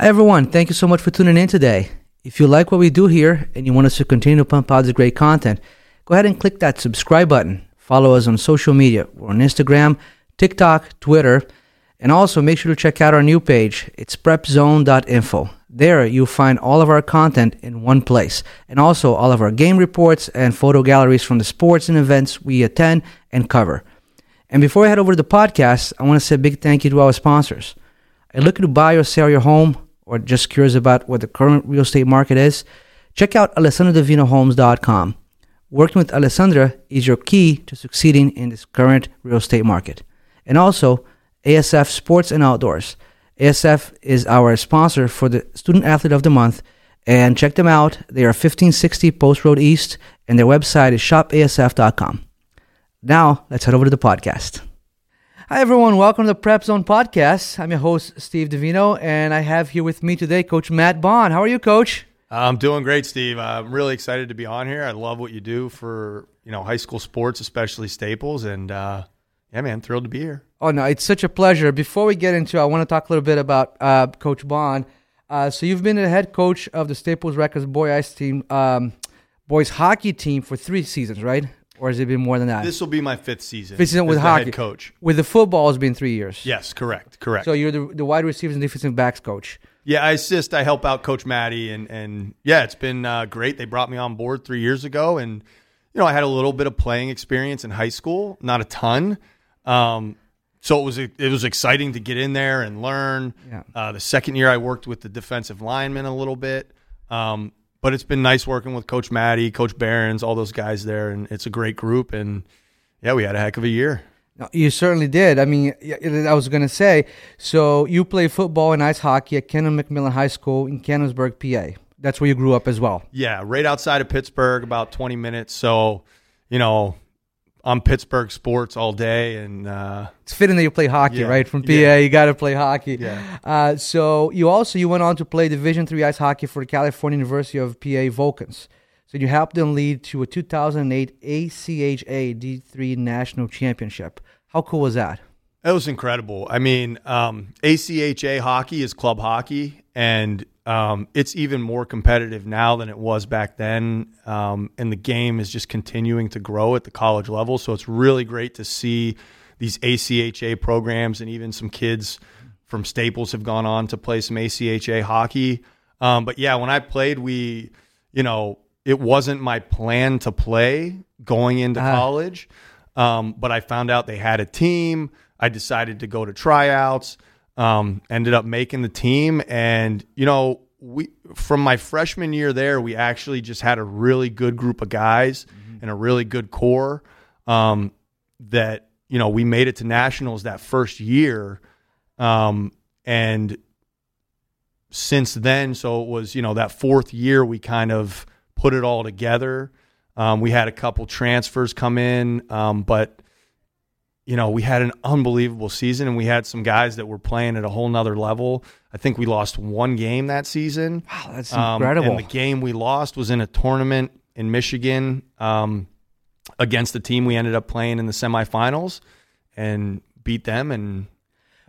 Hi, everyone. Thank you so much for tuning in today. If you like what we do here and you want us to continue to pump out the great content, go ahead and click that subscribe button. Follow us on social media. We're on Instagram, TikTok, Twitter, and also make sure to check out our new page. It's prepzone.info. There you'll find all of our content in one place, and also all of our game reports and photo galleries from the sports and events we attend and cover. And before I head over to the podcast, I want to say a big thank you to our sponsors. Are you looking to buy or sell your home, or just curious about what the current real estate market is? Check out alessandradivinohomes.com. Working with Alessandra is your key to succeeding in this current real estate market. And also, ASF Sports and Outdoors. ASF is our sponsor for the Student Athlete of the Month. And check them out. They are 1560 Post Road East, and their website is shopasf.com. Now, let's head over to the podcast. Hi, everyone. Welcome to the Prep Zone podcast. I'm your host, Steve Divino, and I have here with me today Coach Matt Bohn. How are you, Coach? I'm doing great, Steve. I'm really excited to be on here. I love what you do for you know high school sports, especially Staples, and uh, yeah, man, thrilled to be here. Oh no, it's such a pleasure. Before we get into, it, I want to talk a little bit about uh, Coach Bohn. Uh, so you've been the head coach of the Staples Wreckers boy ice team, um, boys hockey team for three seasons, right? Or has it been more than that? This will be my fifth season. Fifth season as with the hockey. coach. With the football, it's been three years. Yes, correct, correct. So you're the, the wide receivers and defensive backs coach. yeah, I assist. I help out Coach Maddie, and and yeah, it's been uh, great. They brought me on board three years ago, and you know I had a little bit of playing experience in high school, not a ton. Um, so it was it was exciting to get in there and learn. Yeah. Uh, the second year, I worked with the defensive linemen a little bit. Um, but it's been nice working with Coach Maddie, Coach Behrends, all those guys there, and it's a great group. And yeah, we had a heck of a year. You certainly did. I mean, I was going to say, so you play football and ice hockey at Canon McMillan High School in Canonsburg, PA. That's where you grew up as well. Yeah, right outside of Pittsburgh, about 20 minutes. So, you know, I'm Pittsburgh sports all day, and uh, It's fitting that you play hockey, Yeah. right? From PA, Yeah. you got to play hockey. Yeah. Uh, so you also you went on to play Division three ice hockey for the California University of PA Vulcans. So you helped them lead to a 2008 ACHA D3 National Championship. How cool was that? It was incredible. I mean, um, ACHA hockey is club hockey, and um, it's even more competitive now than it was back then. Um, and the game is just continuing to grow at the college level. So it's really great to see these ACHA programs, and even some kids from Staples have gone on to play some ACHA hockey. Um, but yeah, when I played, we, you know, it wasn't my plan to play going into Ah. college. Um, but I found out they had a team. I decided to go to tryouts. Um, ended up making the team, and you know, we from my freshman year there, we actually just had a really good group of guys and a really good core. Um, that you know, we made it to nationals that first year, um, and since then, so it was you know that fourth year we kind of put it all together. Um, we had a couple transfers come in, um, but you know we had an unbelievable season, and we had some guys that were playing at a whole nother level. I think we lost one game that season. Wow, that's Um, incredible. and the game we lost was in a tournament in Michigan um, against the team we ended up playing in the semifinals and beat them. And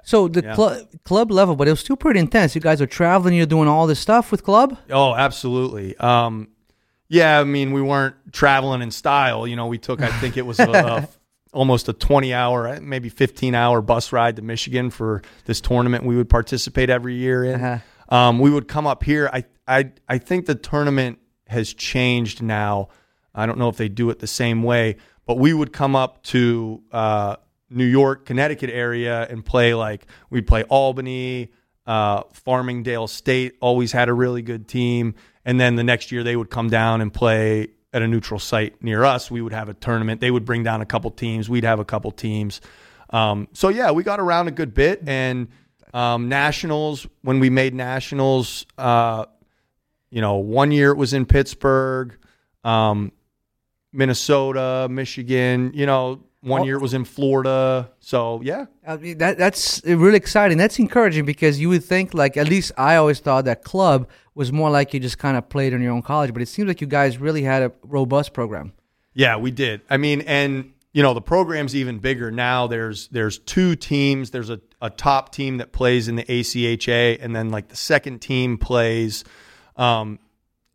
so the Yeah. clu- club level, but it was still pretty intense. You guys are traveling, you're doing all this stuff with club. oh, absolutely. Um, yeah, I mean, we weren't traveling in style. You know, we took, I think it was a, a, almost a 20 hour, maybe 15 hour bus ride to Michigan for this tournament we would participate every year in. Uh-huh. Um, we would come up here. I, I, I think the tournament has changed now. I don't know if they do it the same way, but we would come up to uh, New York, Connecticut area and play like we'd play Albany, uh, Farmingdale State. Always had a really good team, and then the next year they would come down and play at a neutral site near us. We would have a tournament. They would bring down a couple teams. We'd have a couple teams. Um, so yeah, we got around a good bit and um, nationals when we made nationals. Uh, you know, one year it was in Pittsburgh, um, Minnesota, Michigan. You know, one year it was in Florida. So yeah, I mean, that that's really exciting. That's encouraging because you would think like at least I always thought that club was more like you just kind of played in your own college, but it seems like you guys really had a robust program. Yeah, we did. I mean, and you know the program's even bigger now. There's there's two teams. There's a, a top team that plays in the ACHA, and then like the second team plays um,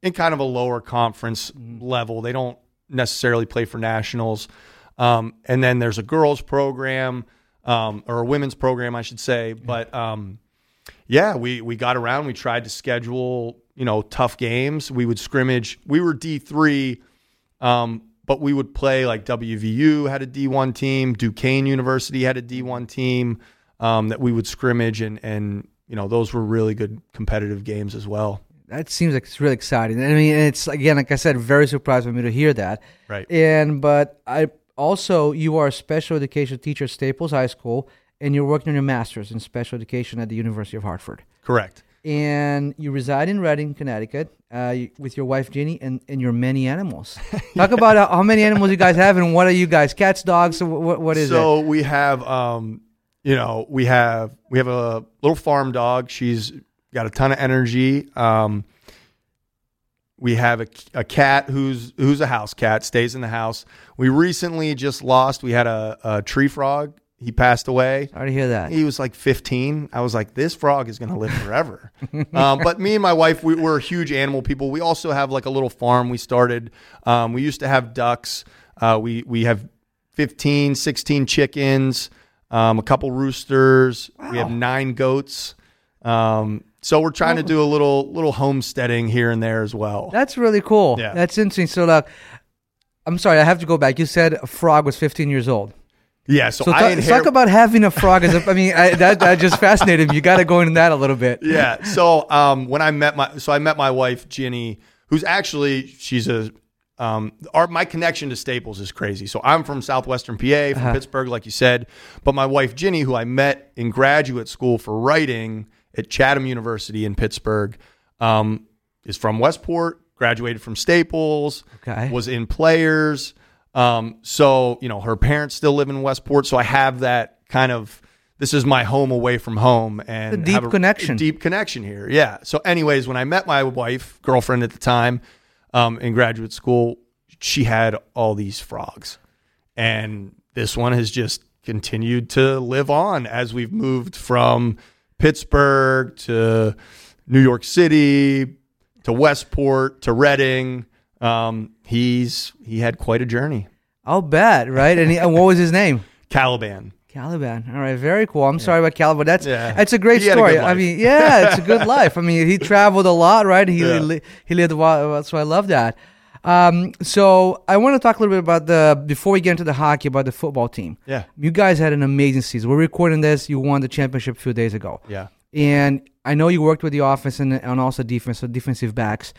in kind of a lower conference level. They don't necessarily play for nationals. Um, and then there's a girls program um, or a women's program, I should say. But um, yeah, we we got around. We tried to schedule you know tough games. We would scrimmage. We were D three. Um, but we would play like WVU had a D1 team, Duquesne University had a D1 team um, that we would scrimmage, and and you know those were really good competitive games as well. That seems like it's really exciting. I mean, it's again, like I said, very surprised for me to hear that. Right. And but I also you are a special education teacher at Staples High School, and you're working on your master's in special education at the University of Hartford. Correct. And you reside in Redding, Connecticut, uh, with your wife Ginny and, and your many animals. Talk about how, how many animals you guys have, and what are you guys? Cats, dogs? What, what is so it? So we have, um, you know, we have we have a little farm dog. She's got a ton of energy. Um, we have a, a cat who's who's a house cat, stays in the house. We recently just lost. We had a, a tree frog. He passed away. Sorry to hear that. He was like 15. I was like, this frog is going to live forever. um, but me and my wife, we, we're huge animal people. We also have like a little farm we started. Um, we used to have ducks. Uh, we, we have 15, 16 chickens, um, a couple roosters. We have nine goats. Um, so we're trying to do a little little homesteading here and there as well. That's really cool. Yeah. That's interesting. So, like, I'm sorry, I have to go back. You said a frog was 15 years old. Yeah. So, So I ta- inherit- talk about having a frog as a. I mean, I, that that just fascinated me. You got to go into that a little bit. yeah. So um, when I met my so I met my wife Ginny, who's actually she's a um, our my connection to Staples is crazy. So I'm from southwestern PA, from Pittsburgh, like you said. But my wife Ginny, who I met in graduate school for writing at Chatham University in Pittsburgh, um, is from Westport. Graduated from Staples. Okay. Was in Players. Um, so you know her parents still live in Westport. So I have that kind of. This is my home away from home, and A deep have connection. deep connection here. Yeah. So, anyways, when I met my wife, girlfriend at the time, um, in graduate school, she had all these frogs, and this one has just continued to live on as we've moved from Pittsburgh to New York City to Westport to Redding. Um, he's he had quite a journey. I'll bet, right? And, he, and what was his name? Caliban. Caliban. All right, very cool. I'm sorry about Caliban. That's Yeah. that's a great He a story. I mean, yeah, it's a good life. I mean, he traveled a lot, right? He Yeah. li- he lived a while, so I love that. Um, so I want to talk a little bit about the before we get into the hockey about the football team. Yeah. You guys had an amazing season. We're recording this. You won the championship a few days ago. Yeah. And I know you worked with the offense and, and also defense, so defensive backs.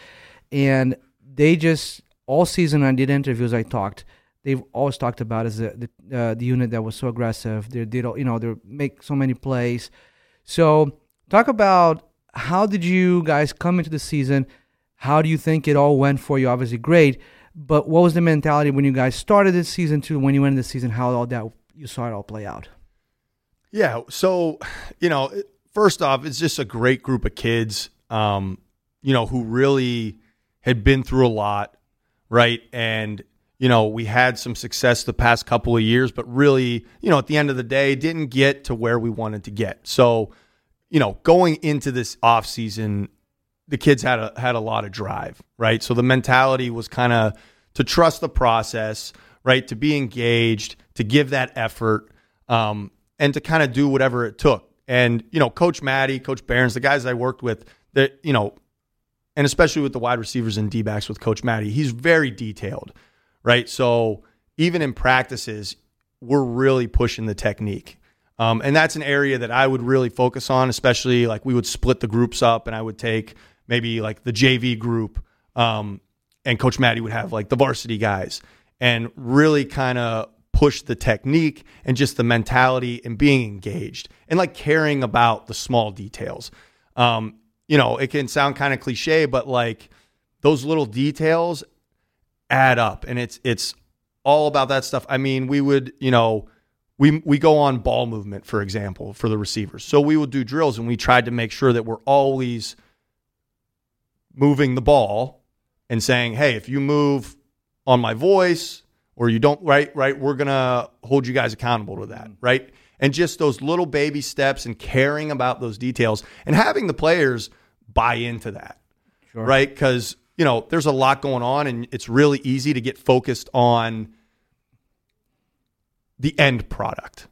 And they just, all season I did interviews, I talked. They've always talked about as the the, uh, the unit that was so aggressive. They did, all- you know, they make so many plays. So talk about how did you guys come into the season? How do you think it all went for you? Obviously, great. But what was the mentality when you guys started this season to when you ended the season? How all that you saw it all play out? Yeah. So, you know, first off, it's just a great group of kids, um, you know, who really had been through a lot, right? And, you know, we had some success the past couple of years, but really, you know, at the end of the day, didn't get to where we wanted to get. So, you know, going into this off season, the kids had a had a lot of drive, right? So the mentality was kind of to trust the process, right? To be engaged, to give that effort, um, and to kind of do whatever it took. And you know, Coach Maddie, Coach Behrends, the guys I worked with, that you know, and especially with the wide receivers and D backs with Coach Maddie, he's very detailed, right? So even in practices, we're really pushing the technique. Um, and that's an area that I would really focus on, especially like we would split the groups up and I would take maybe like the JV group, um, and Coach Maddie would have like the varsity guys and really kind of push the technique and just the mentality and being engaged and like caring about the small details. Um, you know, it can sound kind of cliche, but like those little details add up and it's it's all about that stuff. I mean, we would, you know, we we go on ball movement, for example, for the receivers. So we would do drills and we tried to make sure that we're always moving the ball and saying, "Hey, if you move on my voice or you don't right right we're gonna hold you guys accountable to that right and just those little baby steps and caring about those details and having the players buy into that Sure. right because you know there's a lot going on and it's really easy to get focused on the end product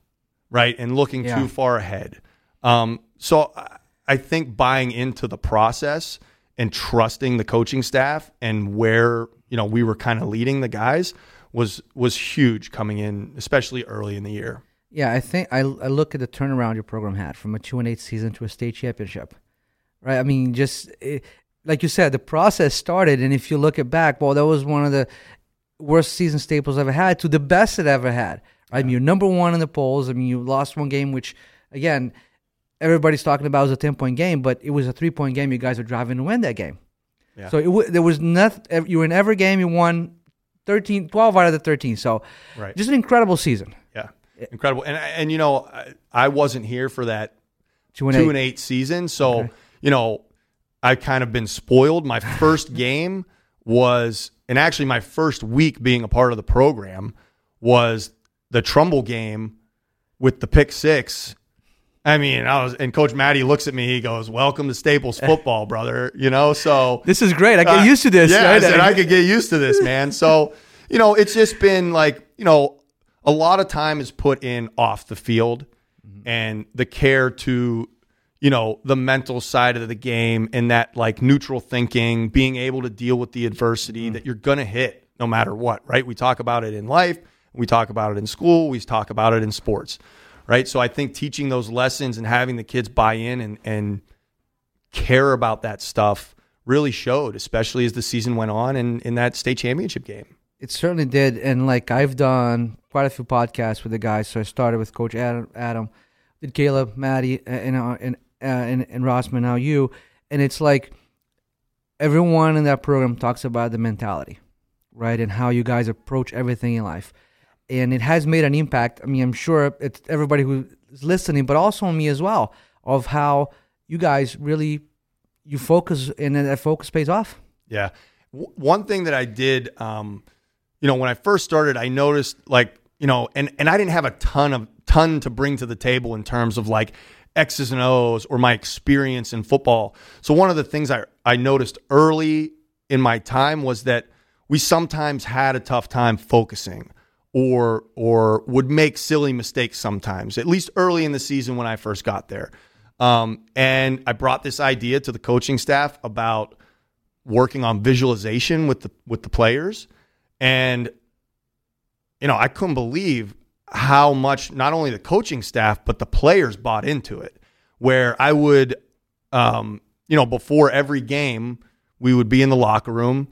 right and looking Yeah. too far ahead um, so I- i think buying into the process and trusting the coaching staff and where you know we were kind of leading the guys was was huge coming in especially early in the year Yeah, I think I, I look at the turnaround your program had from a two and eight season to a state championship, right? I mean, just it, like you said, the process started, and if you look it back, well, that was one of the worst season Staples I've ever had to the best it ever had. Right? I mean, you're number one in the polls. I mean, you lost one game, which again, everybody's talking about was a ten point game, but it was a three point game. You guys were driving to win that game. Yeah. So it w- there was nothing. You were in every game. You won 13, 12 out of the thirteen. So right just an incredible season. Incredible and and you know i, I wasn't here for that Two and two eight. and eight season. So, Okay. you know, I've kind of been spoiled. My first game was, and actually my first week being a part of the program was the Trumbull game with the pick six. I mean, I was, and Coach Maddie looks at me. He goes, "Welcome to Staples football, brother." You know, so This is great. I get uh, used to this. Yeah, I said I could get used to this, man. So, you know, it's just been like, you know, a lot of time is put in off the field mm-hmm. and the care to, you know, the mental side of the game and that like neutral thinking, being able to deal with the adversity mm-hmm. that you're going to hit no matter what, right? We talk about it in life, we talk about it in school, we talk about it in sports, right? So I think teaching those lessons and having the kids buy in and, and care about that stuff really showed, especially as the season went on and in that state championship game. It certainly did, and like I've done quite a few podcasts with the guys. So I started with Coach Adam, Adam did Caleb, Maddie, and uh, and uh, and, and Rossman. Now you, and it's like everyone in that program talks about the mentality, right, and how you guys approach everything in life, and it has made an impact. I mean, I'm sure it's everybody who's listening, but also on me as well, of how you guys really you focus, and that focus pays off. Yeah. W- one thing that I did, um, you know, when I first started, I noticed like, you know, and, and I didn't have a ton of ton to bring to the table in terms of like X's and O's or my experience in football. So one of the things I, I noticed early in my time was that we sometimes had a tough time focusing or or would make silly mistakes sometimes, at least early in the season when I first got there. Um, and I brought this idea to the coaching staff about working on visualization with the with the players and you know i couldn't believe how much not only the coaching staff but the players bought into it. Where i would um you know before every game we would be in the locker room.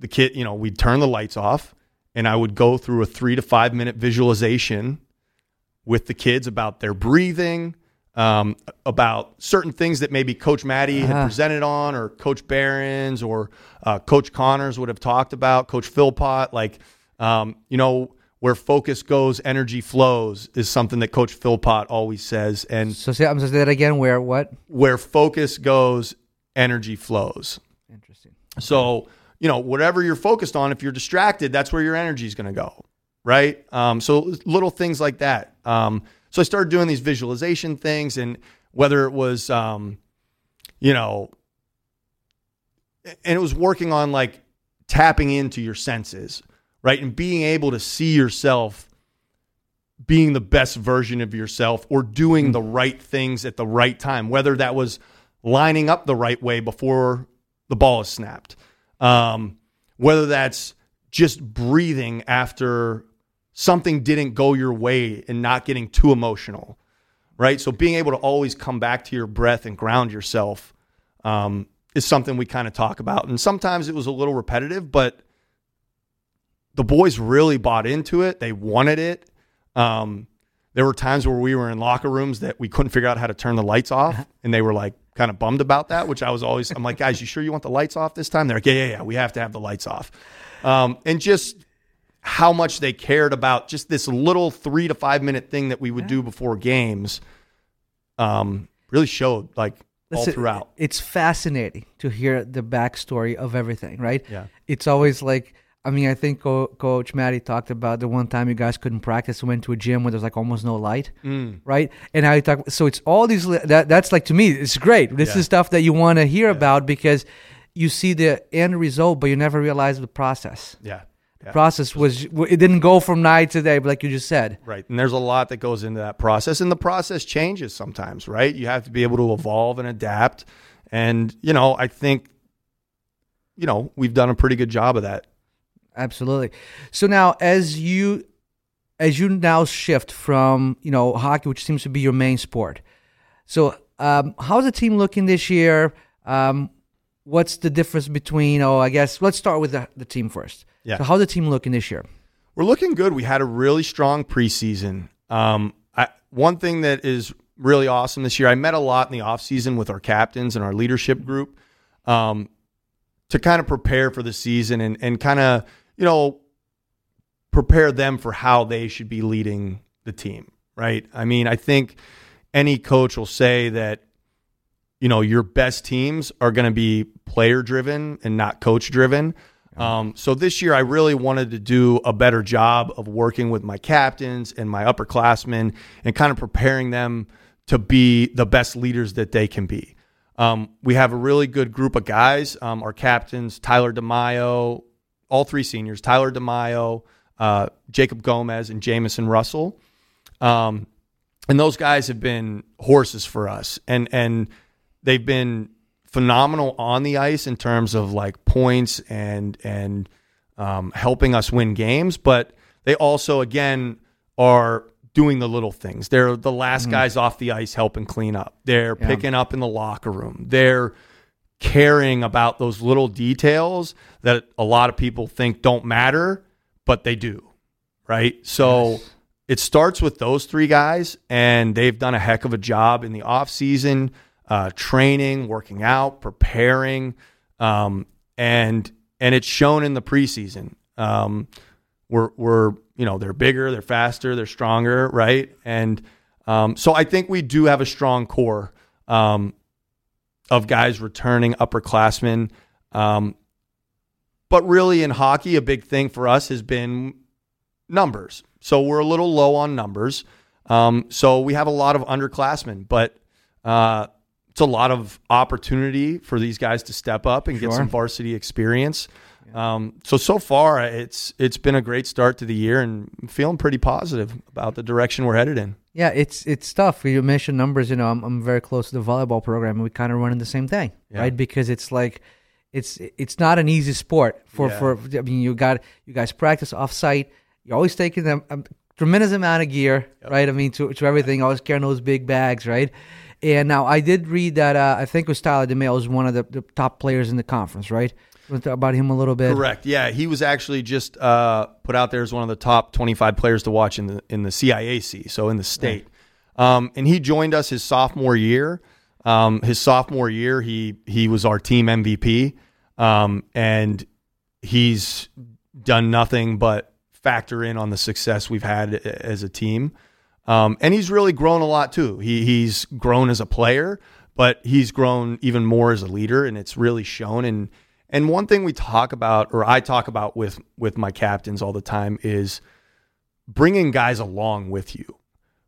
The kid you know we'd turn the lights off and i would go through a 3 to 5 minute visualization with the kids about their breathing um, about certain things that maybe Coach Maddie had Ah. presented on, or Coach Behrends, or uh, Coach Connors would have talked about. Coach Philpott, like um, you know, where focus goes, energy flows, is something that Coach Philpott always says, and So say I'm going to say that again. Where what? where focus goes, energy flows. Interesting. So, you know, whatever you're focused on, if you're distracted, that's where your energy is going to go. Right. Um, so little things like that. Um, so I started doing these visualization things and whether it was, um, you know, and it was working on like tapping into your senses, right? And being able to see yourself being the best version of yourself or doing the right things at the right time, whether that was lining up the right way before the ball is snapped, um, whether that's just breathing after something didn't go your way and not getting too emotional, right? So being able to always come back to your breath and ground yourself um, is something we kind of talk about. And sometimes it was a little repetitive, but the boys really bought into it. They wanted it. Um, there were times where we were in locker rooms that we couldn't figure out how to turn the lights off, and they were like kind of bummed about that. Which I was always, I'm like, guys, you sure you want the lights off this time? They're like, yeah, yeah, yeah, we have to have the lights off. Um, and just how much they cared about just this little three to five minute thing that we would do before games, um, really showed like all throughout. It's fascinating to hear the backstory of everything, right? Yeah. It's always like I mean, I think Co- Coach Matty talked about the one time you guys couldn't practice and went to a gym where there's like almost no light, Mm. right? And how you talk. So it's all these. That that's like to me, it's great. This Yeah. is stuff that you want to hear about because you see the end result, but you never realize the process. Yeah. Yeah. Process was it didn't go from night to day, like you just said. Right. And there's a lot that goes into that process. And the process changes sometimes, right? You have to be able to evolve and adapt. And, you know, I think, you know, we've done a pretty good job of that. Absolutely. So now, as you as you now shift from you know hockey, which seems to be your main sport, so um, how's the team looking this year? Um, what's the difference between? Oh, I guess let's start with the, the team first. Yeah. So how's the team looking this year? We're looking good. We had a really strong preseason. Um, I, one thing that is really awesome this year, I met a lot in the offseason with our captains and our leadership group um, to kind of prepare for the season and, and kind of, you know, prepare them for how they should be leading the team, right? I mean, I think any coach will say that, you know, your best teams are going to be player driven and not coach driven. Um, so this year, I really wanted to do a better job of working with my captains and my upperclassmen and kind of preparing them to be the best leaders that they can be. Um, we have a really good group of guys. Um, our captains, Tyler DeMaio, all three seniors, Tyler DeMaio, uh, Jacob Gomez, and Jamison Russell. Um, and those guys have been horses for us, and and they've been phenomenal on the ice in terms of like points and and um, helping us win games. But they also, again, are doing the little things. They're the last guys off the ice helping clean up. They're picking up in the locker room. They're caring about those little details that a lot of people think don't matter, but they do. Right. So Yes. it starts with those three guys, and they've done a heck of a job in the off season, uh, training, working out, preparing, um, and and it's shown in the preseason. Um, we're we're you know they're bigger, they're faster, they're stronger, right? And um, so I think we do have a strong core um, of guys returning upperclassmen. Um, but really, in hockey, a big thing for us has been numbers. So we're a little low on numbers. Um, so we have a lot of underclassmen, but uh, it's a lot of opportunity for these guys to step up and get some varsity experience. Um, so so far, it's it's been a great start to the year, and I'm feeling pretty positive about the direction we're headed in. Yeah, it's it's tough. You mentioned numbers. You know, I'm I'm very close to the volleyball program, and we kind of running the same thing, Yeah. right? Because it's like, it's it's not an easy sport for Yeah. for. I mean, you got you guys practice off site. You're always taking them a tremendous amount of gear, right? I mean, to to everything, always carrying those big bags, right? And now I did read that uh, I think it was Tyler DeMaio was one of the, the top players in the conference, right? Want to talk about him a little bit. Correct. Yeah, he was actually just uh, put out there as one of the top 25 players to watch in the in the CIAC, so in the state. Um, and he joined us his sophomore year. Um, his sophomore year, he he was our team MVP, um, and he's done nothing but factor in on the success we've had as a team. Um, and he's really grown a lot too. He he's grown as a player, but he's grown even more as a leader, and it's really shown. And and one thing we talk about, or I talk about with with my captains all the time, is bringing guys along with you,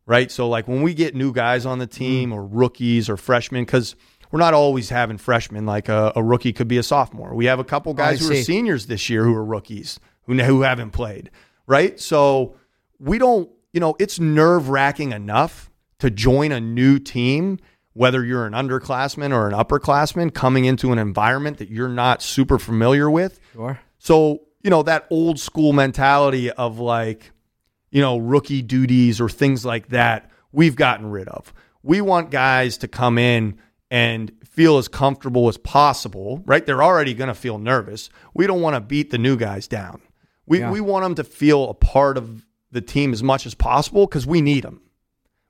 right? So like when we get new guys on the team, or rookies or freshmen, because we're not always having freshmen. Like a, a rookie could be a sophomore. We have a couple guys who are seniors this year who are rookies who who haven't played, right? So we don't, you know, it's nerve wracking enough to join a new team, whether you're an underclassman or an upperclassman coming into an environment that you're not super familiar with. Sure. So, you know, that old school mentality of like, you know, rookie duties or things like that, we've gotten rid of. We want guys to come in and feel as comfortable as possible, right? They're already going to feel nervous. We don't want to beat the new guys down. We, Yeah. we want them to feel a part of the team as much as possible because we need them.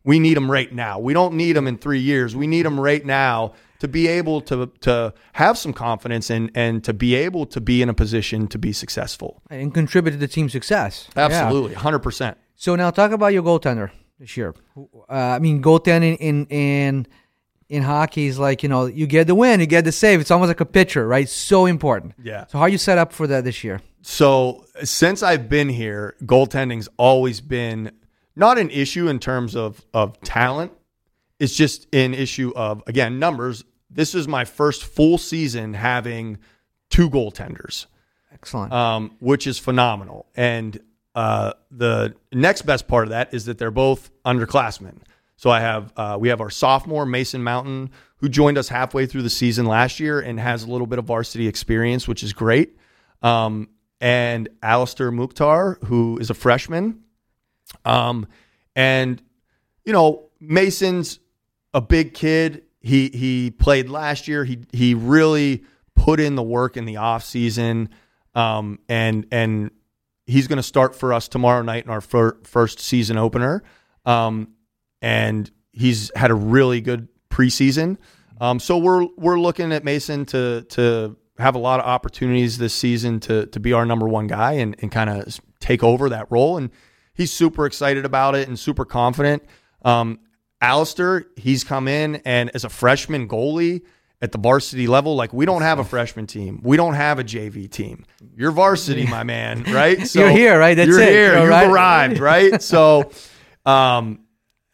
We need them right now. We don't need them in three years. We need them right now to be able to to have some confidence and and to be able to be in a position to be successful. And contribute to the team's success. Absolutely, hundred percent. So now talk about your goaltender this year. Uh, I mean, goaltending in in in hockey is like you know you get the win, you get the save. It's almost like a pitcher, right? So important. Yeah. So how are you set up for that this year? So since I've been here, goaltending's always been not an issue in terms of of talent. It's just an issue of again numbers. This is my first full season having two goaltenders, Excellent. um, which is phenomenal. And uh, the next best part of that is that they're both underclassmen. So I have uh, we have our sophomore Mason Mountain who joined us halfway through the season last year and has a little bit of varsity experience, which is great. Um, and Alistair Mukhtar, who is a freshman. Um, and you know, Mason's a big kid. He he played last year. He he really put in the work in the off season. Um, and and he's going to start for us tomorrow night in our fir- first season opener. Um, and he's had a really good preseason. Um, so we're we're looking at Mason to to have a lot of opportunities this season to to be our number one guy and, and kind of take over that role. And he's super excited about it and super confident. Um, Alistair, he's come in and as a freshman goalie at the varsity level, like we don't have a freshman team, we don't have a JV team. You're varsity, my man, right? So You're here, right? That's you're it. here. You've right. arrived, right? so, um,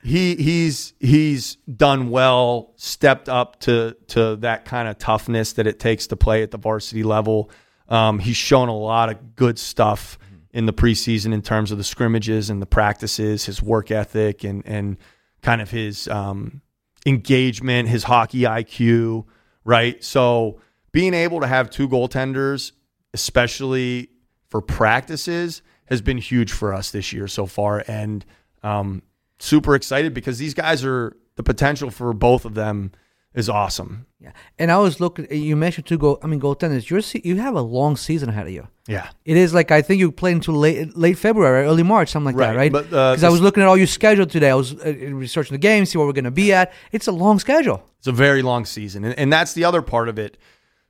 he he's he's done well, stepped up to to that kind of toughness that it takes to play at the varsity level. Um, he's shown a lot of good stuff in the preseason in terms of the scrimmages and the practices, his work ethic, and and kind of his um, engagement, his hockey IQ, right? So being able to have two goaltenders, especially for practices, has been huge for us this year so far, and um, super excited because these guys are the potential for both of them is awesome. Yeah. And I was looking. You mentioned two goal. I mean, goaltenders. You're you have a long season ahead of you. Yeah, It is like I think you play until late late February, early March, something like that, Right, right? but, uh, Because I was looking at all your schedule today. I was uh, researching the game, see where we're going to be at. It's a long schedule. It's a very long season. And, and that's the other part of it.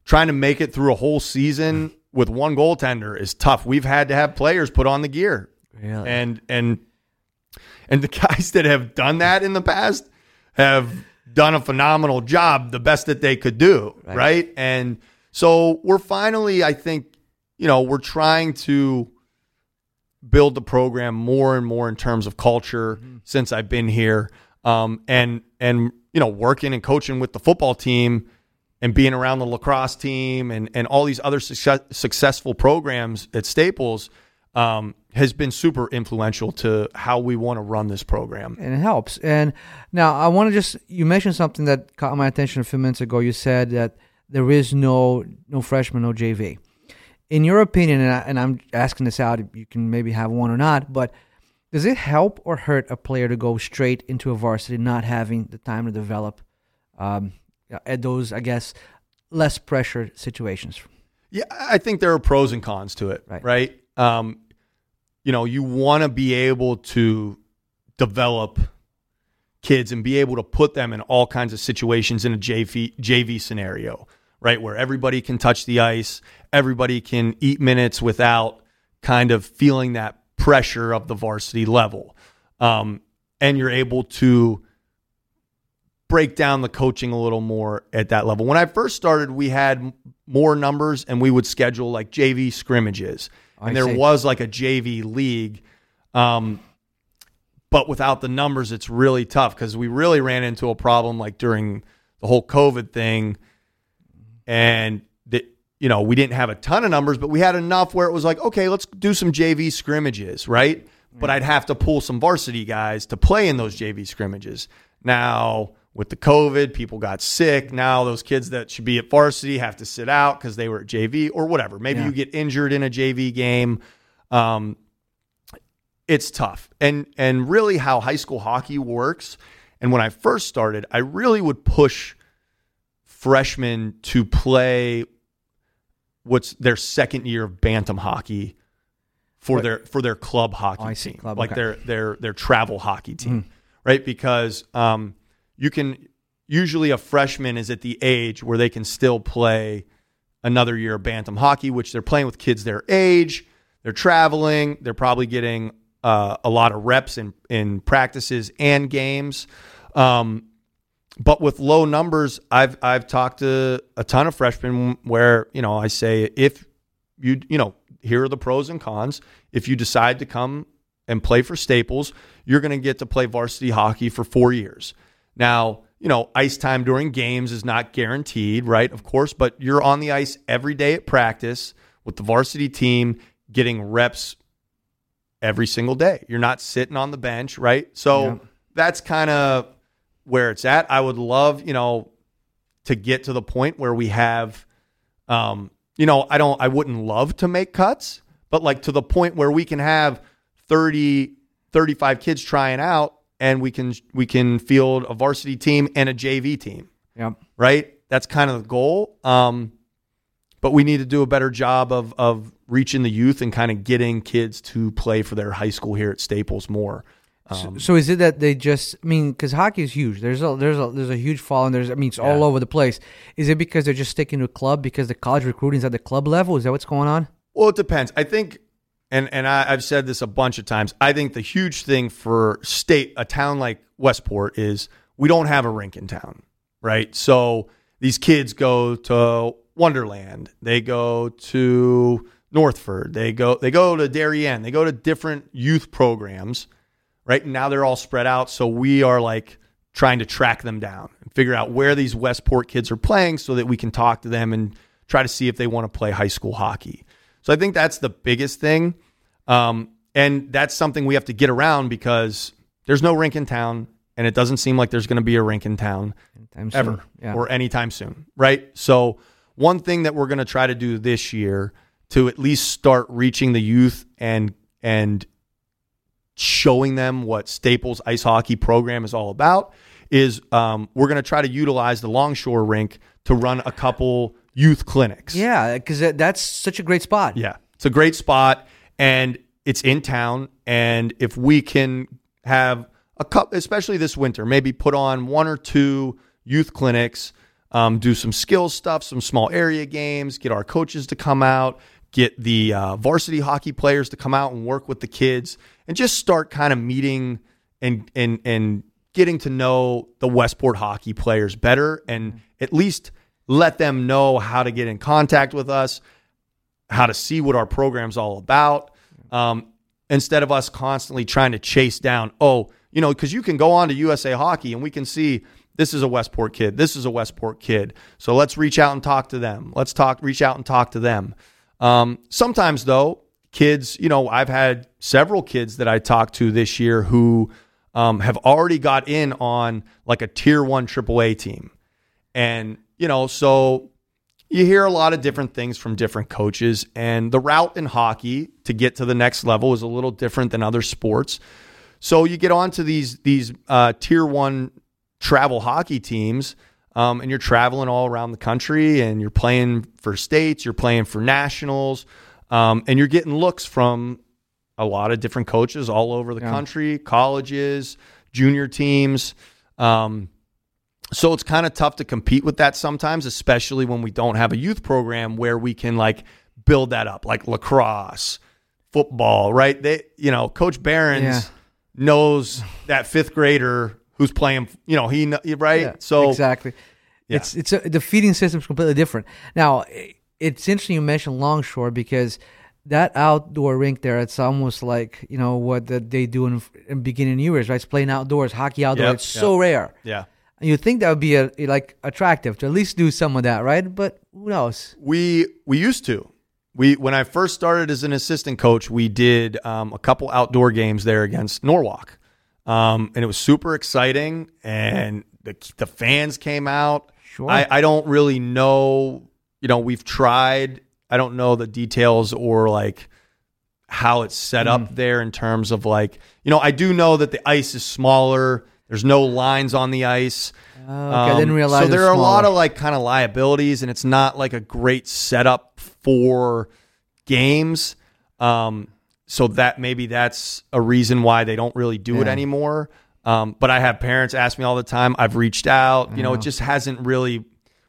Trying to make it through a whole season with one goaltender is tough. We've had to have players put on the gear. Really? And and and the guys that have done that in the past have done a phenomenal job, the best that they could do, right? Right. And so we're finally, I think, you know, we're trying to build the program more and more in terms of culture since I've been here. Um, and and you know, working and coaching with the football team and being around the lacrosse team and and all these other success, successful programs at Staples um, has been super influential to how we want to run this program. and it helps. And now I want to just you mentioned something that caught my attention a few minutes ago. You said that there is no no freshman, no JV. In your opinion, and, I, and I'm asking this out, you can maybe have one or not, but does it help or hurt a player to go straight into a varsity, not having the time to develop um, at those, I guess, less pressure situations? Yeah, I think there are pros and cons to it, right? Right. Um, you know, you want to be able to develop kids and be able to put them in all kinds of situations in a JV, JV scenario, right? Where everybody can touch the ice, everybody can eat minutes without kind of feeling that pressure of the varsity level. Um, and you're able to break down the coaching a little more at that level. When I first started, we had more numbers and we would schedule like JV scrimmages. And I there see. was like a JV league. Um, but without the numbers, it's really tough because we really ran into a problem like during the whole COVID thing. And that, you know, we didn't have a ton of numbers, but we had enough where it was like, okay, let's do some JV scrimmages, right? But I'd have to pull some varsity guys to play in those JV scrimmages. Now, with the COVID, people got sick. Now, those kids that should be at varsity have to sit out because they were at JV or whatever. Maybe Yeah. you get injured in a JV game. Um, it's tough. And and really how high school hockey works. And when I first started, I really would push freshmen to play what's their second year of bantam hockey for What- their for their club hockey Oh, I see. team, Club, like okay. their their their travel hockey team, right? Because um, you can usually a freshman is at the age where they can still play another year of bantam hockey, which they're playing with kids their age. They're traveling. They're probably getting uh, a lot of reps in in practices and games. Um, but with low numbers, I've I've talked to a ton of freshmen where you know I say if you you know here are the pros and cons. If you decide to come and play for Staples, you're going to get to play varsity hockey for four years. Now, you know, ice time during games is not guaranteed, right? Of course, but you're on the ice every day at practice with the varsity team getting reps every single day. You're not sitting on the bench, right? So Yeah. that's kind of where it's at. I would love, you know, to get to the point where we have um, you know, I don't I wouldn't love to make cuts, but like to the point where we can have 30 35 kids trying out and we can we can field a varsity team and a JV team Yeah. right? That's kind of the goal. Um, but we need to do a better job of of reaching the youth and kind of getting kids to play for their high school here at Staples more. Um, So is it that they just? I mean, because hockey is huge. There's a there's a there's a huge following. There's I mean, it's all over the place. Is it because they're just sticking to a club because the college recruiting is at the club level? Is that what's going on? Well, it depends. I think, and and I, I've said this a bunch of times. I think the huge thing for state a town like Westport is we don't have a rink in town, right? So these kids go to Wonderland, they go to Northford, they go they go to Darien, they go to different youth programs, right? And now they're all spread out. So we are like trying to track them down and figure out where these Westport kids are playing so that we can talk to them and try to see if they want to play high school hockey. So I think that's the biggest thing. Um, and that's something we have to get around because there's no rink in town and it doesn't seem like there's going to be a rink in town Anytime ever Yeah. or anytime soon, right? So, one thing that we're going to try to do this year to at least start reaching the youth and and showing them what Staples ice hockey program is all about is um, we're going to try to utilize the Longshore rink to run a couple youth clinics. yeah, because that's such a great spot. Yeah. It's a great spot and it's in town. And if we can have a couple, especially this winter, maybe put on one or two youth clinics, um, do some skills stuff, some small area games, get our coaches to come out, get the uh, varsity hockey players to come out and work with the kids, and just start kind of meeting and and and getting to know the Westport hockey players better, and at least let them know how to get in contact with us, how to see what our program's all about, um, instead of us constantly trying to chase down, oh, you know, because you can go on to USA Hockey and we can see this is a Westport kid, this is a Westport kid. So let's reach out and talk to them. Let's talk, reach out and talk to them. Um, sometimes though, kids, you know, I've had several kids that I talked to this year who um, have already got in on like a tier one AAA team. And, you know, so you hear a lot of different things from different coaches, and the route in hockey to get to the next level is a little different than other sports. So you get onto these these uh, tier one travel hockey teams, um, and you're traveling all around the country, and you're playing for states, you're playing for nationals, um, and you're getting looks from a lot of different coaches all over the Yeah. country, colleges, junior teams. Um, so it's kind of tough to compete with that sometimes, especially when we don't have a youth program where we can like build that up, like lacrosse, football, right? They, you know, Coach Behrends Yeah. knows that fifth grader who's playing, you know, he, right? Yeah, so exactly. Yeah. It's it's a, the feeding system is completely different. Now, it's interesting you mentioned Longshore because that outdoor rink there, it's almost like you know what that they do in, in beginning Year's, right? It's playing outdoors, hockey outdoor. Yep, it's so rare. yeah. You think that would be a, like attractive to at least do some of that, right? But who knows? We we used to. We when I first started as an assistant coach, we did um, a couple outdoor games there against Norwalk, um, and it was super exciting. And the the fans came out. Sure. I, I don't really know. You know, we've tried. I don't know the details or like how it's set Mm. up there in terms of like you know. I do know that the ice is smaller. There's no lines on the ice. Oh, okay, I didn't Um, realize. So there are a lot of like kind of liabilities, and it's not like a great setup for games. Um, so that maybe that's a reason why they don't really do it anymore. Um, but I have parents ask me all the time. I've reached out. You know, it just hasn't really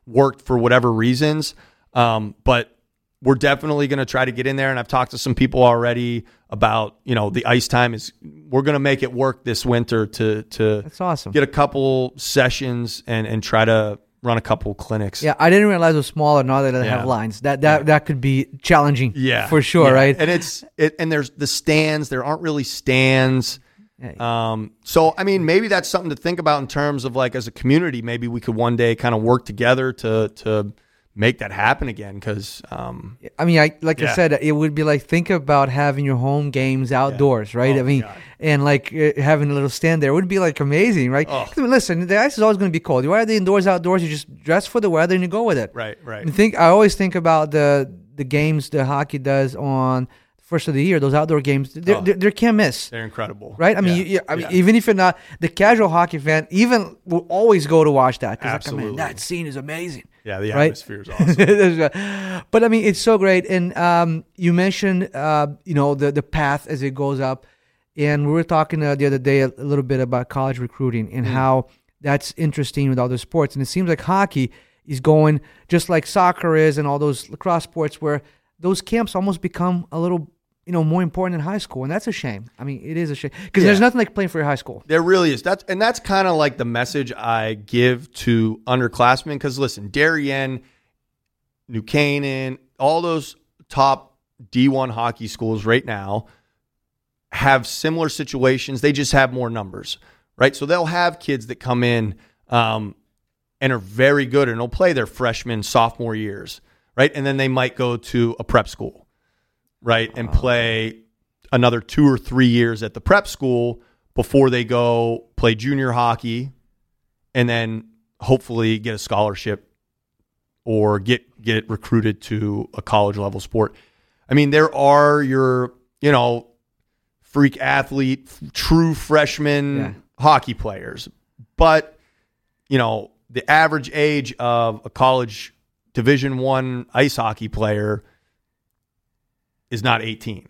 worked for whatever reasons. Um, but we're definitely going to try to get in there. And I've talked to some people already about you know the ice time is. We're going to make it work this winter to to That's awesome. get a couple sessions and and try to run a couple clinics. Yeah, I didn't realize it was smaller. Now that they Yeah. have lines, that that that could be challenging. Yeah, for sure, yeah. right? And it's it, and there's the stands. There aren't really stands. Um, so I mean, maybe that's something to think about in terms of like as a community. Maybe we could one day kind of work together to to make that happen again. Because um, I mean, I like I said, it would be like think about having your home games outdoors, right? Oh, I mean, God. and like uh, having a little stand there would be like amazing, right? Oh. I mean, listen, the ice is always going to be cold. You are the indoors, outdoors. You just dress for the weather and you go with it. right, right, I think I always think about the the games the hockey does on first of the year. Those outdoor games, they're, Oh. they're, they're can't miss. they're incredible, Right, I mean, Yeah. you, you, I mean, Yeah. even if you're not the casual hockey fan, even will always go to watch that. like, Absolutely. man, that scene is amazing. Yeah, the right? atmosphere is awesome. but I mean, it's so great. And um, you mentioned, uh, you know, the the path as it goes up, and we were talking uh, the other day a, little bit about college recruiting and Mm. how that's interesting with other sports. And it seems like hockey is going just like soccer is, and all those lacrosse sports, where those camps almost become a little. You know, more important than high school, and that's a shame. I mean, it is a shame because there's nothing like playing for your high school. There really is. That's and that's kind of like the message I give to underclassmen. Because listen, Darien, New Canaan, all those top D1 hockey schools right now have similar situations. They just have more numbers, right? So they'll have kids that come in um, and are very good and they'll play their freshman, sophomore years, right? And then they might go to a prep school, right? And oh, play another two or three years at the prep school before they go play junior hockey and then hopefully get a scholarship or get get recruited to a college level sport. I mean, there are your, you know, freak athlete, f- true freshman Yeah. hockey players. But, you know, the average age of a college division 1 ice hockey player is not 18.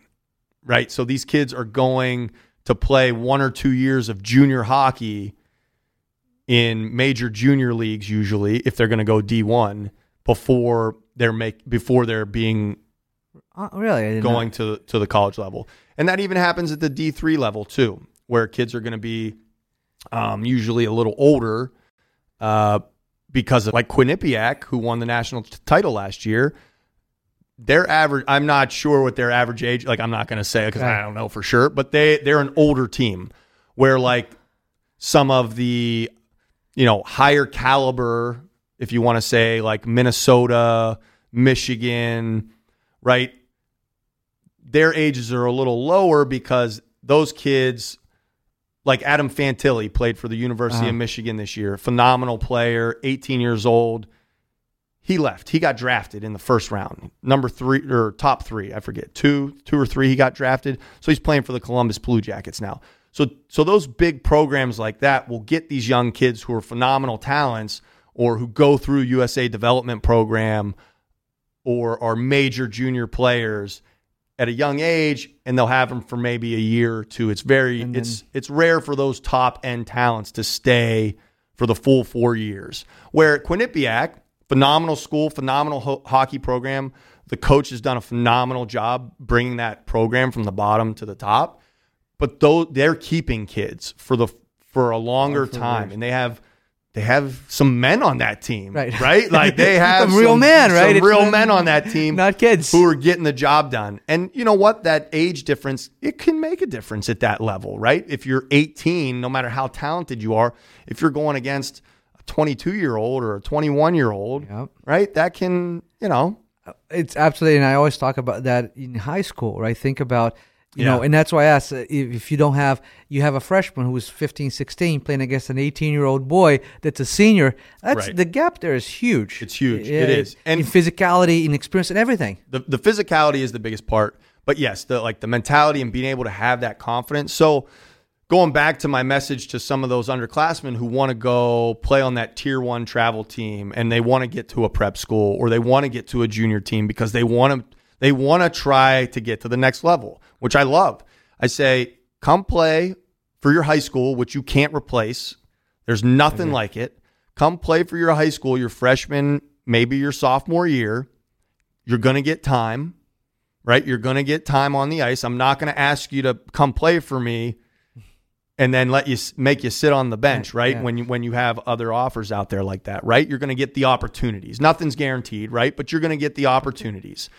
Right? So these kids are going to play one or two years of junior hockey in major junior leagues usually if they're going to go D1 before they're make before they're being Uh, really, didn't know. going to to the college level, and that even happens at the D three level too, where kids are going to be um, usually a little older, uh, because of like Quinnipiac, who won the national t- title last year. Their average, I'm not sure what their average age. Like, I'm not going to say because I don't know for sure, but they they're an older team, where like some of the you know higher caliber, if you want to say like Minnesota, Michigan, right? their ages are a little lower because those kids, like Adam Fantilli, played for the University Uh-huh. of Michigan this year. Phenomenal player, 18 years old. He left. He got drafted in the first round, number three or top three. I forget two, two or three. He got drafted, so he's playing for the Columbus Blue Jackets now. So, so those big programs like that will get these young kids who are phenomenal talents or who go through USA Development Program or are major junior players at a young age and they'll have them for maybe a year or two. It's very then- it's it's rare for those top end talents to stay for the full 4 years. Where at Quinnipiac, phenomenal school, phenomenal ho- hockey program, the coach has done a phenomenal job bringing that program from the bottom to the top. But though they're keeping kids for the for a longer time and they have they have some men on that team, Right. Right? Like they have Some real men, right? Some real not- men on that team not kids. who are getting the job done. And you know what? That age difference, it can make a difference at that level, right? If you're 18, no matter how talented you are, if you're going against 22 year old or a 21 year old, Yep. right? That can, you know, It's absolutely, and I always talk about that in high school, right? Think about, you know, and that's why I asked uh, if, you don't have, you have a freshman who's 15, 16 playing against an 18 year old boy that's a senior. That's Right. the gap there is huge. It's huge. Yeah, It is. and And- in physicality, in experience, and everything. the the physicality is the biggest part, but yes, the like the mentality and being able to have that confidence. So going back to my message to some of those underclassmen who want to go play on that tier 1 travel team and they want to get to a prep school or they want to get to a junior team because they want to they want to try to get to the next level, which I love. I say come play for your high school, which you can't replace. There's nothing mm-hmm. like it. Come play for your high school, your freshman, maybe your sophomore year. You're going to get time, right? You're going to get time on the ice. I'm not going to ask you to come play for me and then let you make you sit on the bench, right? Yeah. When you when you have other offers out there like that, right? You're going to get the opportunities. Nothing's guaranteed, right? But you're going to get the opportunities.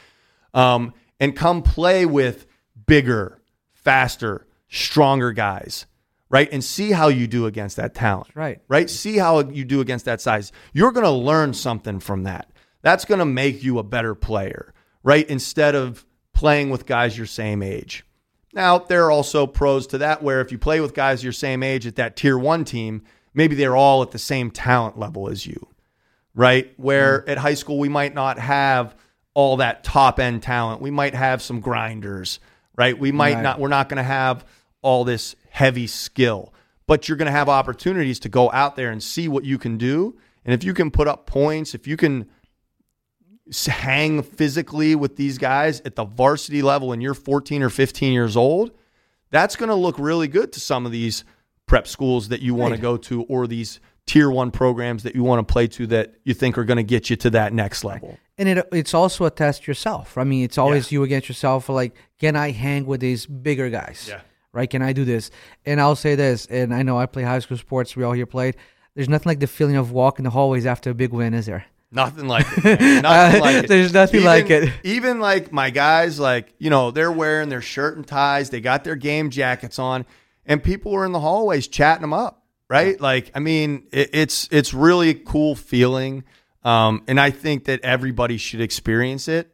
Um, and come play with bigger, faster, stronger guys, right? And see how you do against that talent. right. Right? See how you do against that size. You're going to learn something from that. That's going to make you a better player, right? Instead of playing with guys your same age. Now, there are also pros to that where if you play with guys your same age at that tier one team, maybe they're all at the same talent level as you, right? Where mm. at high school, we might not have all that top end talent. We might have some grinders, right? We might Right. not, we're not going to have all this heavy skill, but you're going to have opportunities to go out there and see what you can do. And if you can put up points, if you can hang physically with these guys at the varsity level and you're 14 or 15 years old, that's going to look really good to some of these prep schools that you want Right. to go to or these tier one programs that you want to play to that you think are going to get you to that next level. And it it's also a test yourself. I mean, it's always you against yourself. Like, can I hang with these bigger guys? Yeah. Right? Can I do this? And I'll say this, and I know I play high school sports. We all here played. There's nothing like the feeling of walking the hallways after a big win, is there? Nothing like it. man. Nothing Uh, like it. there's nothing Even- like it. Even like my guys, like, you know, they're wearing their shirt and ties, they got their game jackets on, and people were in the hallways chatting them up, right? Like, I mean, it, it's it's really a cool feeling. Um, and I think that everybody should experience it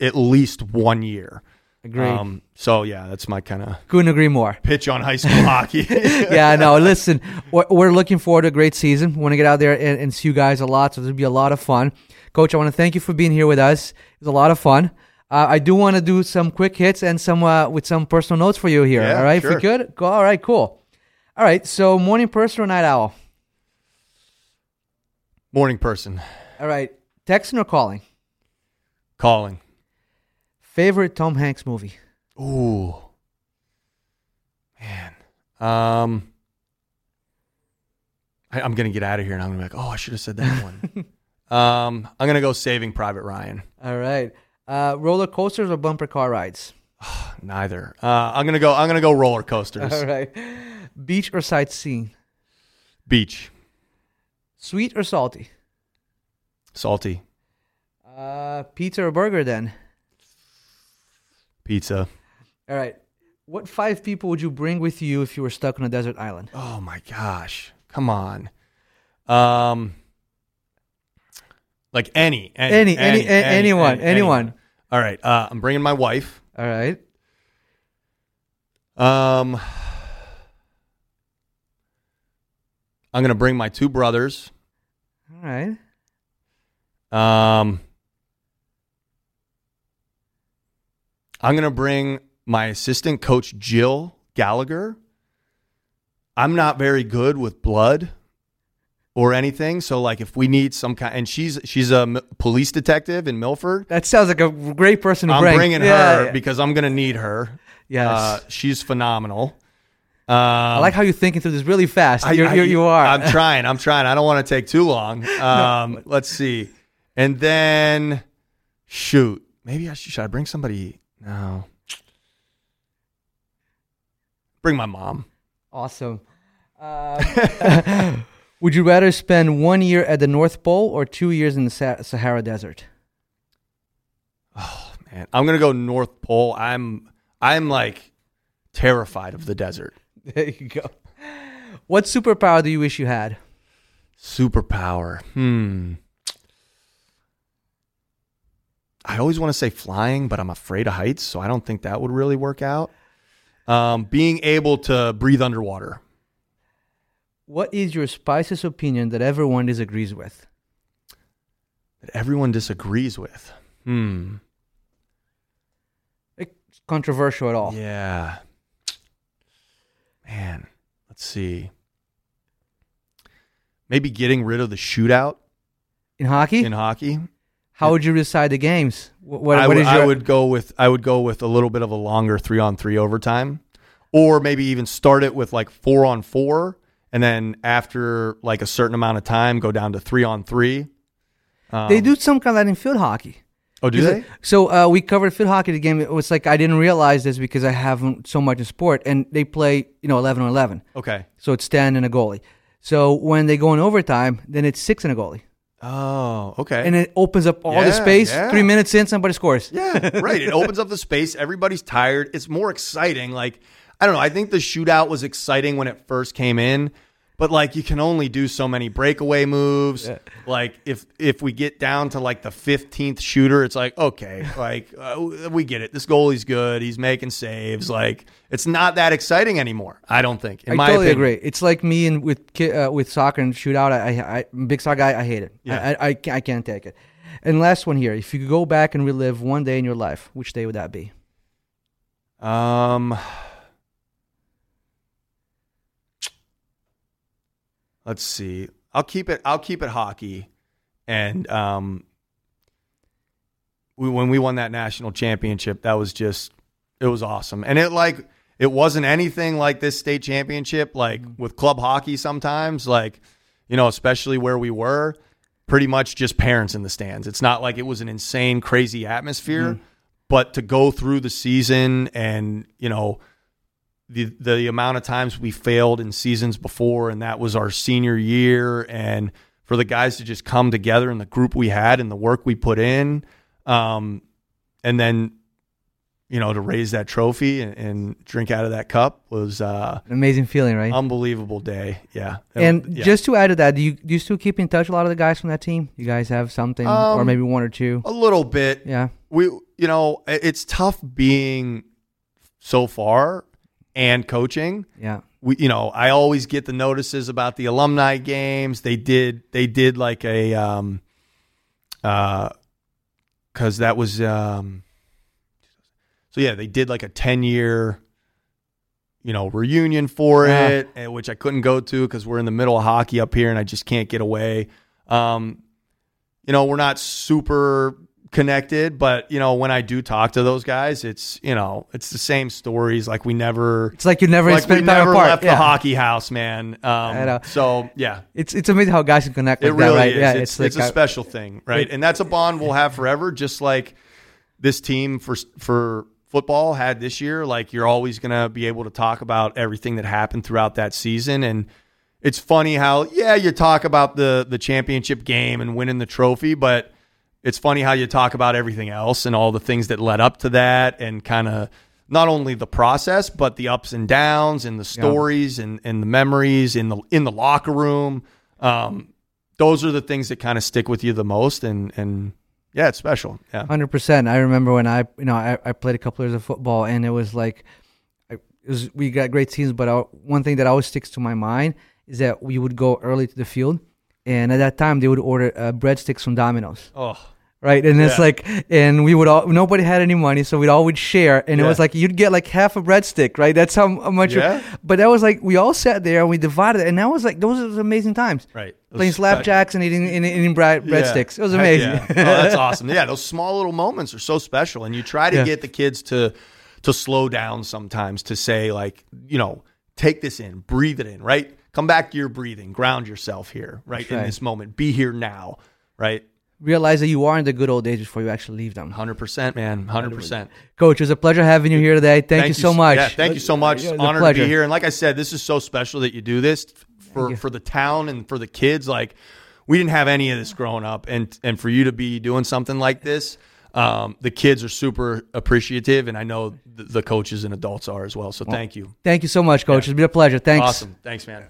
at least one year. Agreed. Um, so yeah, that's my kind of Couldn't agree more. pitch on high school hockey. yeah, no, listen, we're, we're looking forward to a great season. We want to get out there and, and see you guys a lot, so it'll be a lot of fun. Coach, I want to thank you for being here with us. It was a lot of fun. Uh, I do want to do some quick hits and some uh, with some personal notes for you here. Yeah, all right, if we could? Go, all right, cool. All right, so morning person or night owl? Morning person All right, texting or calling? calling. Favorite Tom Hanks movie? Ooh, man. Um, I, I'm gonna get out of here, and I'm gonna be like, oh, I should have said that one. um, I'm gonna go Saving Private Ryan. All right, uh, roller coasters or bumper car rides? Neither. Uh, I'm gonna go. I'm gonna go roller coasters. All right, beach or sightseeing? Beach, Sweet or salty? salty, Uh, pizza or burger then? Pizza. All right. What five people would you bring with you if you were stuck on a desert island? Oh my gosh, come on. Um, like any, Any- any- a- anyone, anyone. All right. Uh, I'm bringing my wife. All right. Um, I'm gonna bring my two brothers. All right. Um, I'm gonna bring my assistant coach Jill Gallagher. I'm not very good with blood or anything, so like if we need some kind, and she's she's a m- police detective in Milford. That sounds like a great person to I'm bring. bringing Yeah, her yeah. because I'm gonna need her. Yes. Uh, she's phenomenal. Um, I like how you're thinking through this really fast. I- I- you are. I'm trying. I'm trying. I don't want to take too long. Um, let's see. And then, shoot, maybe I should, should I bring somebody? No. Bring my mom. awesome. Uh, would you rather spend one year at the North Pole or two years in the Sa- Sahara Desert? Oh man, I'm gonna go North Pole. I'm I'm like terrified of the desert. There you go. What superpower do you wish you had? Superpower. Hmm. I always want to say flying, but I'm afraid of heights, so I don't think that would really work out. Um, being able to breathe underwater. What is your spiciest opinion that everyone disagrees with? that everyone disagrees with. Hmm. Like, controversial at all? Yeah. Man, let's see. Maybe getting rid of the shootout In hockey? in hockey. How would you decide the games? What, what, I, what would- I would go with I would go with a little bit of a longer three on three overtime, or maybe even start it with like four on four, and then after like a certain amount of time, go down to three on three. Um, They do some kind of that in field hockey. Oh, do they? So uh, we covered field hockey. The game. It was like I didn't realize this because I haven't so much in sport, and they play you know eleven on eleven. Okay. So it's ten and a goalie. So when they go in overtime, then it's six and a goalie, Oh, okay. and it opens up all the space. yeah. Three minutes in, somebody scores. Yeah, right. It opens up the space. Everybody's tired. It's more exciting. Like, I don't know. I think the shootout was exciting when it first came in, but like you can only do so many breakaway moves. Like if if we get down to like the 15th shooter, it's like, okay, like uh, we get it. This goalie's good. He's making saves. Like it's not that exciting anymore. I don't think. In I totally opinion. agree. It's like me and with uh, with soccer and shootout. I, I, big soccer guy. I hate it. Yeah. I, I, I, I can't take it. And last one here. If you could go back and relive one day in your life, which day would that be? Um, let's see. I'll keep it. I'll keep it hockey, and um, we when we won that national championship, that was just it was awesome, and it like it wasn't anything like this state championship, like with club hockey. Sometimes, like you know, especially where we were, pretty much just parents in the stands. It's not like it was an insane, crazy atmosphere, but to go through the season and you know the the amount of times we failed in seasons before, and that was our senior year, and for the guys to just come together and the group we had and the work we put in, um, and then you know to raise that trophy and, and drink out of that cup was uh, An amazing feeling, right? unbelievable day. Yeah, and Yeah. just to add to that, do you do you still keep in touch with a lot of the guys from that team? You guys have something, or Um, maybe one or two. a little bit. Yeah, we you know it's tough being so far and coaching yeah. we you know i always get the notices about the alumni games they did they did like a um uh because that was um so yeah they did like a 10 year you know reunion for Yeah. it which i couldn't go to because we're in the middle of hockey up here and i just can't get away um you know we're not super connected but you know when i do talk to those guys it's you know it's the same stories like we never It's like you never like we never apart. left yeah. the hockey house, man. Um, so yeah, It's it's amazing how guys can connect it really that, right? is. Yeah, it's it's, like a I- special thing, right? It- and that's a bond we'll have forever. Just like this team for for football had this year. Like you're always gonna be able to talk about everything that happened throughout that season, and it's funny how yeah you talk about the the championship game and winning the trophy, but it's funny how you talk about everything else and all the things that led up to that and kind of not only the process but the ups and downs and the stories and, and the memories in the in the locker room um, those are the things that kind of stick with you the most and and yeah it's special yeah Hundred percent. I remember when I, you know, I, I played a couple years of football, and it was like, I, it was we got great teams. But I, one thing that always sticks to my mind is that we would go early to the field, and at that time they would order uh, breadsticks from Domino's, oh right? And it's like, and we would all nobody had any money, so we'd all would share, and it was like you'd get like half a breadstick, right? That's how much. Yeah. But that was like we all sat there and we divided, it, and that was like those are amazing times. right Playing slapjacks and eating eating, eating bread, Yeah. breadsticks. It was amazing. yeah. Oh, that's awesome. Yeah, those small little moments are so special, and you try to Yeah. get the kids to to slow down sometimes to say like, you know, take this in, breathe it in, right? Come back to your breathing, ground yourself here, right That's in right. this moment, be here now, right? Realize that you are in the good old days before you actually leave them. Hundred percent, man, hundred percent. Coach, it was a pleasure having you here today. Thank, you so much. Yeah, thank you so much. A Honored to be here. And like I said, this is so special that you do this for for the town and for the kids. Like we didn't have any of this growing up, and and for you to be doing something like this, um, the kids are super appreciative, and I know the, the coaches and adults are as well. So thank you. Thank you so much, Coach. It's been a pleasure. Thanks. Awesome. Thanks, man.